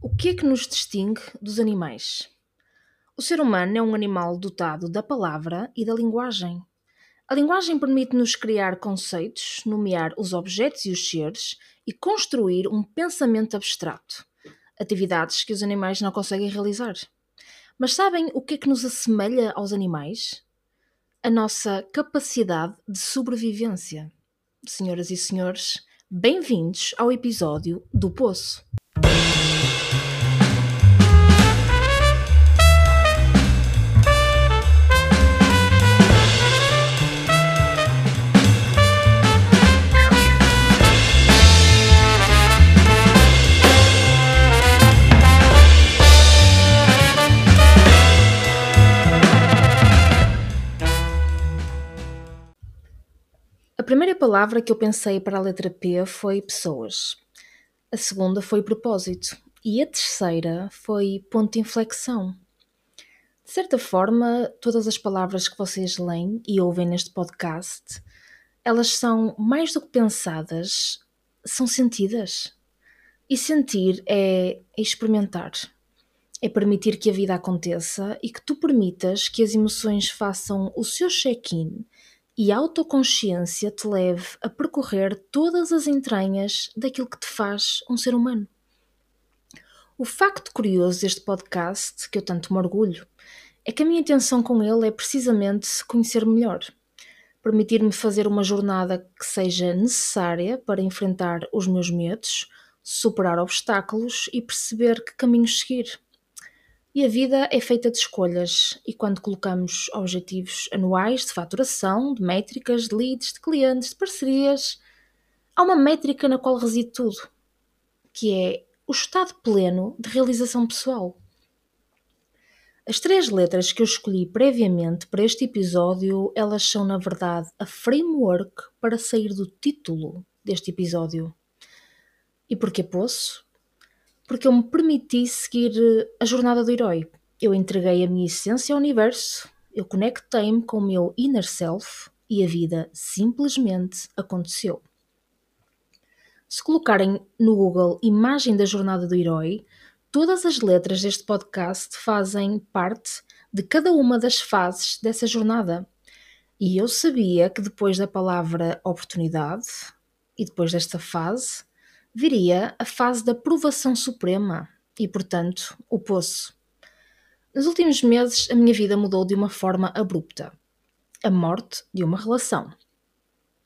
O que é que nos distingue dos animais? O ser humano é um animal dotado da palavra e da linguagem. A linguagem permite-nos criar conceitos, nomear os objetos e os seres e construir um pensamento abstrato, atividades que os animais não conseguem realizar. Mas sabem o que é que nos assemelha aos animais? A nossa capacidade de sobrevivência. Senhoras e senhores, bem-vindos ao episódio do Poço. A primeira palavra que eu pensei para a letra P foi pessoas. A segunda foi propósito. E a terceira foi ponto de inflexão. De certa forma, todas as palavras que vocês leem e ouvem neste podcast, elas são mais do que pensadas, são sentidas. E sentir é experimentar. É permitir que a vida aconteça e que tu permitas que as emoções façam o seu check-in e a autoconsciência te leve a percorrer todas as entranhas daquilo que te faz um ser humano. O facto curioso deste podcast, que eu tanto me orgulho, é que a minha intenção com ele é precisamente conhecer melhor, permitir-me fazer uma jornada que seja necessária para enfrentar os meus medos, superar obstáculos e perceber que caminhos seguir. E a vida é feita de escolhas, e quando colocamos objetivos anuais de faturação, de métricas, de leads, de clientes, de parcerias, há uma métrica na qual reside tudo, que é o estado pleno de realização pessoal. As três letras que eu escolhi previamente para este episódio, elas são na verdade a framework para sair do título deste episódio. E porquê poço? Porque eu me permiti seguir eh, a jornada do herói. Eu entreguei a minha essência ao universo, eu conectei-me com o meu inner self e a vida simplesmente aconteceu. Se colocarem no Google imagem da jornada do herói, todas as letras deste podcast fazem parte de cada uma das fases dessa jornada. E eu sabia que depois da palavra oportunidade e depois desta fase, viria a fase da provação suprema e, portanto, o poço. Nos últimos meses, a minha vida mudou de uma forma abrupta a morte de uma relação.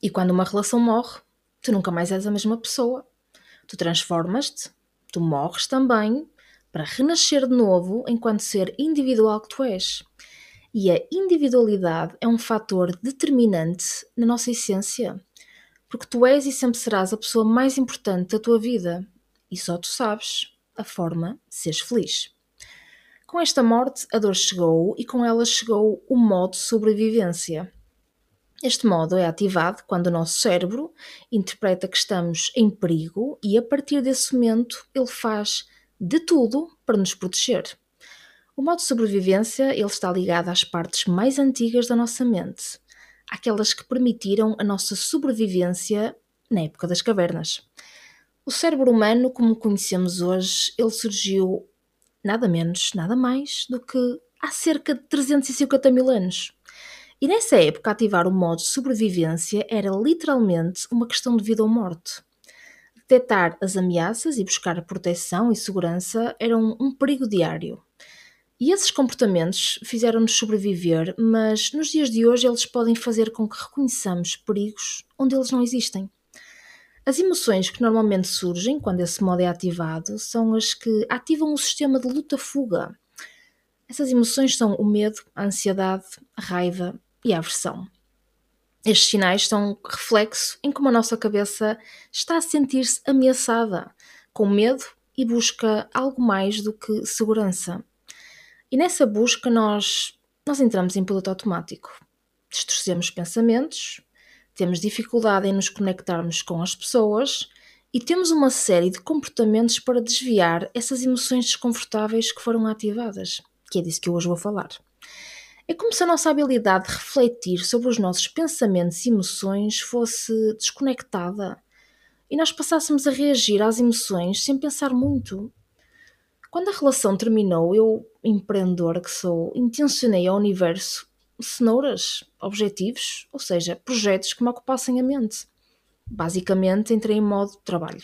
E quando uma relação morre, tu nunca mais és a mesma pessoa. Tu transformas-te, tu morres também, para renascer de novo enquanto ser individual que tu és. E a individualidade é um fator determinante na nossa essência porque tu és e sempre serás a pessoa mais importante da tua vida e só tu sabes a forma de seres feliz. Com esta morte, a dor chegou e com ela chegou o modo sobrevivência. Este modo é ativado quando o nosso cérebro interpreta que estamos em perigo e a partir desse momento ele faz de tudo para nos proteger. O modo de sobrevivência ele está ligado às partes mais antigas da nossa mente, aquelas que permitiram a nossa sobrevivência na época das cavernas. O cérebro humano, como conhecemos hoje, ele surgiu nada menos, nada mais do que há cerca de 350 mil anos. E nessa época, ativar o modo de sobrevivência era literalmente uma questão de vida ou morte. Detectar as ameaças e buscar proteção e segurança era um, um perigo diário. E esses comportamentos fizeram-nos sobreviver, mas nos dias de hoje eles podem fazer com que reconheçamos perigos onde eles não existem. As emoções que normalmente surgem quando esse modo é ativado são as que ativam o sistema de luta-fuga. Essas emoções são o medo, a ansiedade, a raiva e a aversão. Estes sinais são reflexo em como a nossa cabeça está a sentir-se ameaçada, com medo e busca algo mais do que segurança. E nessa busca nós, nós entramos em piloto automático. Distorcemos pensamentos, temos dificuldade em nos conectarmos com as pessoas e temos uma série de comportamentos para desviar essas emoções desconfortáveis que foram ativadas, que é disso que eu hoje vou falar. É como se a nossa habilidade de refletir sobre os nossos pensamentos e emoções fosse desconectada e nós passássemos a reagir às emoções sem pensar muito, Quando a relação terminou, eu, empreendedora que sou, intencionei ao universo cenouras, objetivos, ou seja, projetos que me ocupassem a mente. Basicamente, entrei em modo trabalho.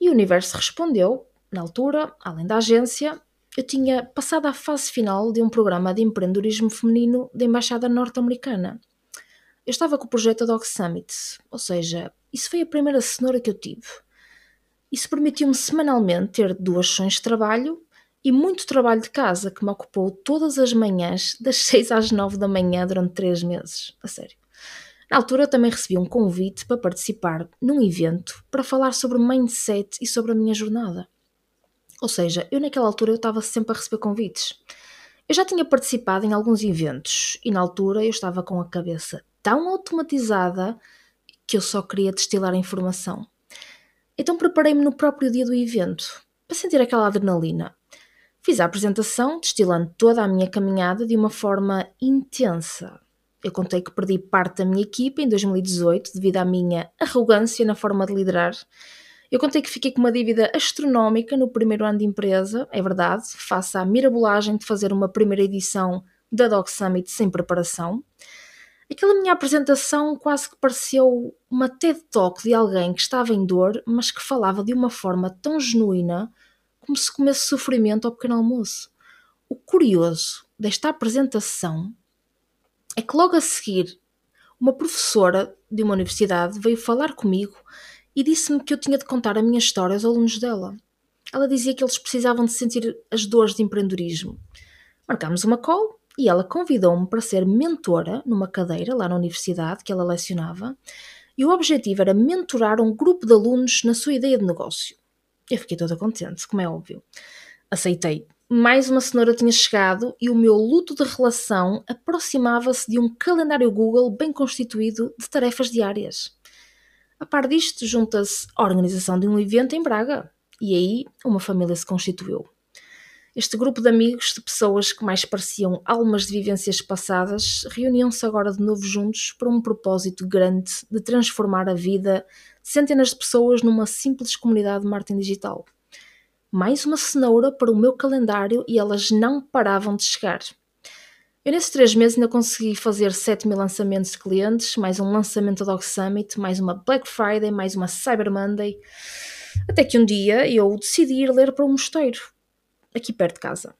E o universo respondeu, na altura, além da agência, eu tinha passado à fase final de um programa de empreendedorismo feminino da Embaixada Norte-Americana. Eu estava com o projeto Dog Summit, ou seja, isso foi a primeira cenoura que eu tive. Isso permitiu-me semanalmente ter duas sessões de trabalho e muito trabalho de casa que me ocupou todas as manhãs, das 6 às 9 da manhã, durante 3 meses. A sério. Na altura também recebi um convite para participar num evento para falar sobre mindset e sobre a minha jornada. Ou seja, eu naquela altura eu estava sempre a receber convites. Eu já tinha participado em alguns eventos e na altura eu estava com a cabeça tão automatizada que eu só queria destilar a informação. Então preparei-me no próprio dia do evento para sentir aquela adrenalina. Fiz a apresentação destilando toda a minha caminhada de uma forma intensa. Eu contei que perdi parte da minha equipa em 2018 devido à minha arrogância na forma de liderar eu contei que fiquei com uma dívida astronómica no primeiro ano de empresa, é verdade, face à mirabolagem de fazer uma primeira edição da Dog Summit sem preparação. Aquela minha apresentação quase que pareceu uma TED Talk de alguém que estava em dor, mas que falava de uma forma tão genuína como se comesse sofrimento ao pequeno almoço. O curioso desta apresentação é que logo a seguir uma professora de uma universidade veio falar comigo e disse-me que eu tinha de contar a minha história aos alunos dela. Ela dizia que eles precisavam de sentir as dores de empreendedorismo. Marcámos uma call e ela convidou-me para ser mentora numa cadeira lá na universidade que ela lecionava, e o objetivo era mentorar um grupo de alunos na sua ideia de negócio. Eu fiquei toda contente, como é óbvio. Aceitei. Mais uma cenoura tinha chegado e o meu luto de relação aproximava-se de um calendário Google bem constituído de tarefas diárias. A par disto, junta-se a organização de um evento em Braga e aí uma família se constituiu. Este grupo de amigos, de pessoas que mais pareciam almas de vivências passadas, reuniam-se agora de novo juntos para um propósito grande de transformar a vida de centenas de pessoas numa simples comunidade de marketing digital. Mais uma cenoura para o meu calendário e elas não paravam de chegar. Eu nesses três meses ainda consegui fazer 7 mil lançamentos de clientes, mais um lançamento da Dog Summit, mais uma Black Friday, mais uma Cyber Monday. Até que um dia eu decidi ir ler para um mosteiro, aqui perto de casa.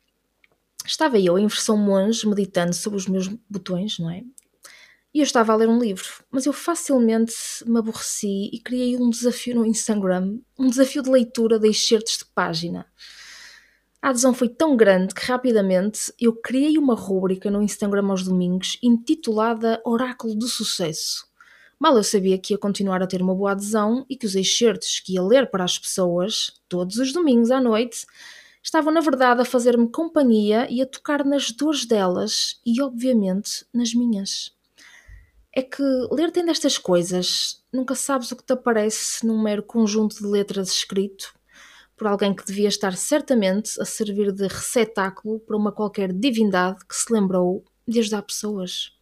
Estava eu em versão monge, meditando sobre os meus botões, não é? E eu estava a ler um livro, mas eu facilmente me aborreci e criei um desafio no Instagram, um desafio de leitura de excertos de página. A adesão foi tão grande que rapidamente eu criei uma rúbrica no Instagram aos domingos intitulada Oráculo do Sucesso. Mal eu sabia que ia continuar a ter uma boa adesão e que os excertos que ia ler para as pessoas, todos os domingos à noite, estavam na verdade a fazer-me companhia e a tocar nas dores delas e, obviamente, nas minhas. É que ler tem destas coisas, nunca sabes o que te aparece num mero conjunto de letras escrito por alguém que devia estar certamente a servir de receptáculo para uma qualquer divindade que se lembrou de ajudar pessoas.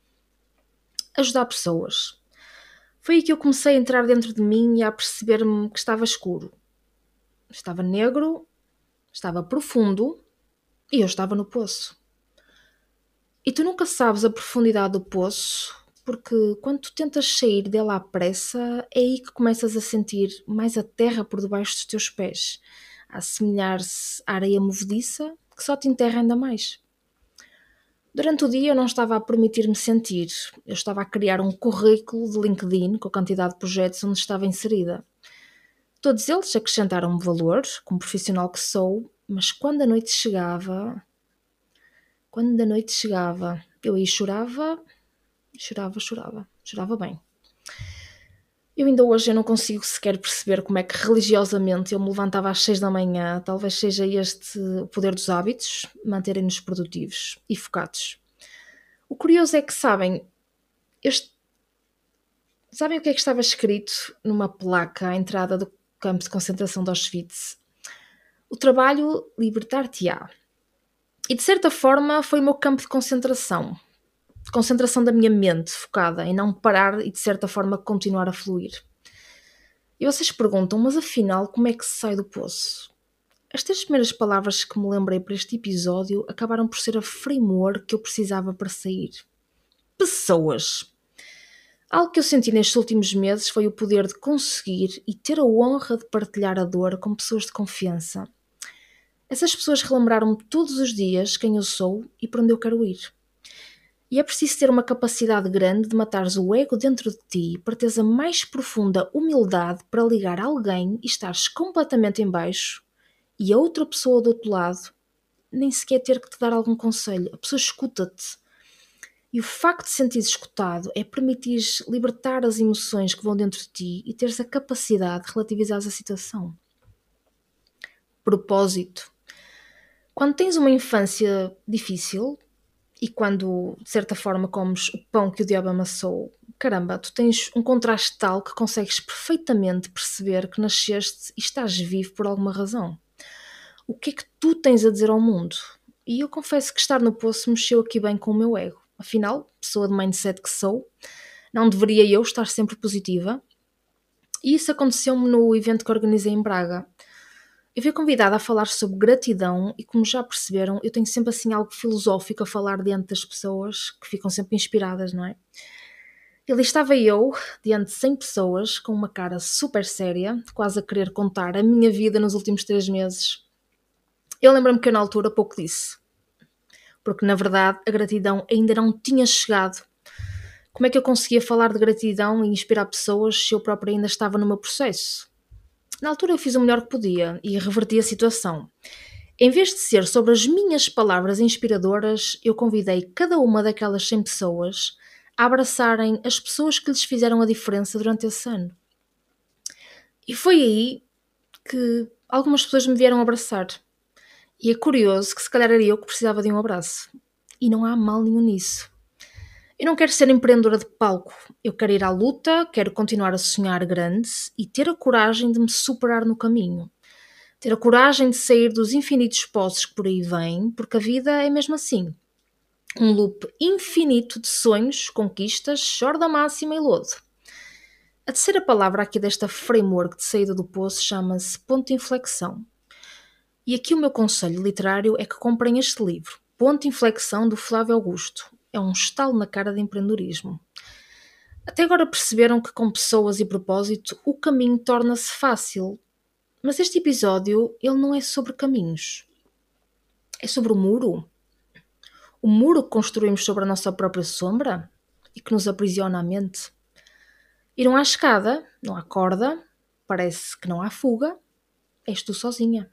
Ajudar pessoas. Foi aí que eu comecei a entrar dentro de mim e a perceber-me que estava escuro. Estava negro, estava profundo e eu estava no poço. E tu nunca sabes a profundidade do poço, porque quando tu tentas sair dele à pressa, é aí que começas a sentir mais a terra por debaixo dos teus pés a assemelhar-se à areia movediça que só te enterra ainda mais. Durante o dia eu não estava a permitir-me sentir, eu estava a criar um currículo de LinkedIn com a quantidade de projetos onde estava inserida. Todos eles acrescentaram-me valor, como profissional que sou, mas quando a noite chegava, quando a noite chegava, eu aí chorava, chorava, chorava, chorava bem. Eu ainda hoje eu não consigo sequer perceber como é que religiosamente eu me levantava às seis da manhã. Talvez seja este o poder dos hábitos, manterem-nos produtivos e focados. O curioso é que sabem, este, sabem o que é que estava escrito numa placa à entrada do campo de concentração de Auschwitz? O trabalho libertar-te-á. E de certa forma foi o meu campo de concentração concentração da minha mente focada em não parar e de certa forma continuar a fluir. E vocês perguntam, mas afinal, como é que se sai do poço? As três primeiras palavras que me lembrei para este episódio acabaram por ser a framework que eu precisava para sair. Pessoas. Algo que eu senti nestes últimos meses foi o poder de conseguir e ter a honra de partilhar a dor com pessoas de confiança. Essas pessoas relembraram-me todos os dias quem eu sou e para onde eu quero ir. E é preciso ter uma capacidade grande de matares o ego dentro de ti para teres a mais profunda humildade para ligar alguém e estares completamente em baixo e a outra pessoa do outro lado nem sequer ter que te dar algum conselho. A pessoa escuta-te. E o facto de sentires escutado é permitir libertar as emoções que vão dentro de ti e teres a capacidade de relativizar a situação. Propósito. Quando tens uma infância difícil e quando, de certa forma, comes o pão que o diabo amassou, caramba, tu tens um contraste tal que consegues perfeitamente perceber que nasceste e estás vivo por alguma razão o que é que tu tens a dizer ao mundo? E eu confesso que estar no poço mexeu aqui bem com o meu ego. Afinal, pessoa de mindset que sou, não deveria eu estar sempre positiva? E isso aconteceu-me no evento que organizei em Braga. Eu fui convidada a falar sobre gratidão e, como já perceberam, eu tenho sempre assim algo filosófico a falar diante das pessoas que ficam sempre inspiradas, não é? E ali estava eu, diante de 100 pessoas, com uma cara super séria, quase a querer contar a minha vida nos últimos três meses. Eu lembro-me que eu na altura pouco disse, porque na verdade a gratidão ainda não tinha chegado. Como é que eu conseguia falar de gratidão e inspirar pessoas se eu própria ainda estava no meu processo? Na altura eu fiz o melhor que podia e reverti a situação. Em vez de ser sobre as minhas palavras inspiradoras, eu convidei cada uma daquelas 100 pessoas a abraçarem as pessoas que lhes fizeram a diferença durante esse ano. E foi aí que algumas pessoas me vieram abraçar. E é curioso que se calhar era eu que precisava de um abraço. E não há mal nenhum nisso. Eu não quero ser empreendedora de palco. Eu quero ir à luta, quero continuar a sonhar grande e ter a coragem de me superar no caminho. Ter a coragem de sair dos infinitos posses que por aí vêm, porque a vida é mesmo assim. Um loop infinito de sonhos, conquistas, chorda máxima e lodo. A terceira palavra aqui desta framework de saída do poço chama-se ponto de inflexão. E aqui o meu conselho literário é que comprem este livro, Ponto de Inflexão, do Flávio Augusto. É um estalo na cara de empreendedorismo. Até agora perceberam que com pessoas e propósito o caminho torna-se fácil. Mas este episódio, ele não é sobre caminhos. É sobre o muro. O muro que construímos sobre a nossa própria sombra e que nos aprisiona a mente. E não há escada, não há corda, parece que não há fuga, és tu sozinha.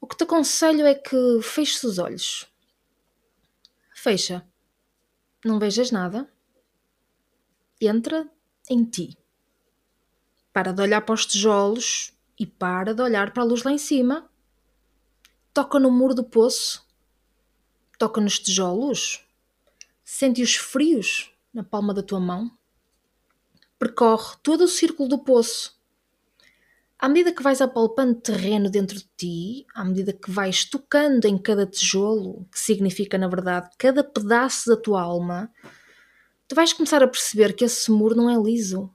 O que te aconselho é que feches os olhos. Fecha. Não vejas nada. Entra em ti. Para de olhar para os tijolos e para de olhar para a luz lá em cima. Toca no muro do poço. Toca nos tijolos. Sente os frios na palma da tua mão. Percorre todo o círculo do poço à medida que vais apalpando terreno dentro de ti, à medida que vais tocando em cada tijolo, que significa na verdade cada pedaço da tua alma, tu vais começar a perceber que esse muro não é liso.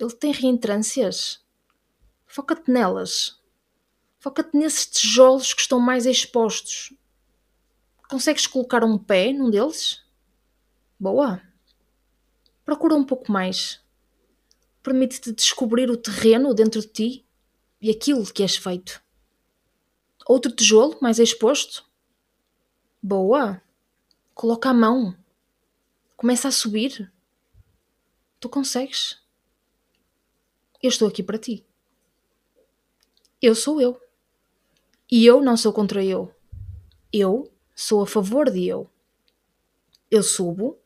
Ele tem reentrâncias. Foca-te nelas. Foca-te nesses tijolos que estão mais expostos. Consegues colocar um pé num deles? Boa! Procura um pouco mais. Permite-te descobrir o terreno dentro de ti e aquilo que és feito. Outro tijolo mais exposto? Boa! Coloca a mão. Começa a subir. Tu consegues. Eu estou aqui para ti. Eu sou eu. E eu não sou contra eu. Eu sou a favor de eu. Eu subo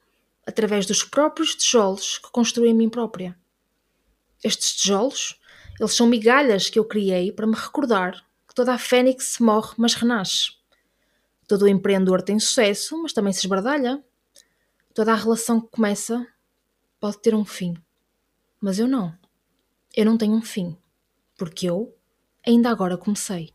através dos próprios tijolos que construí a mim própria. Estes tijolos eles são migalhas que eu criei para me recordar que toda a fênix morre, mas renasce. Todo o empreendedor tem sucesso, mas também se esbardalha. Toda a relação que começa pode ter um fim. Mas eu não. Eu não tenho um fim. Porque eu ainda agora comecei.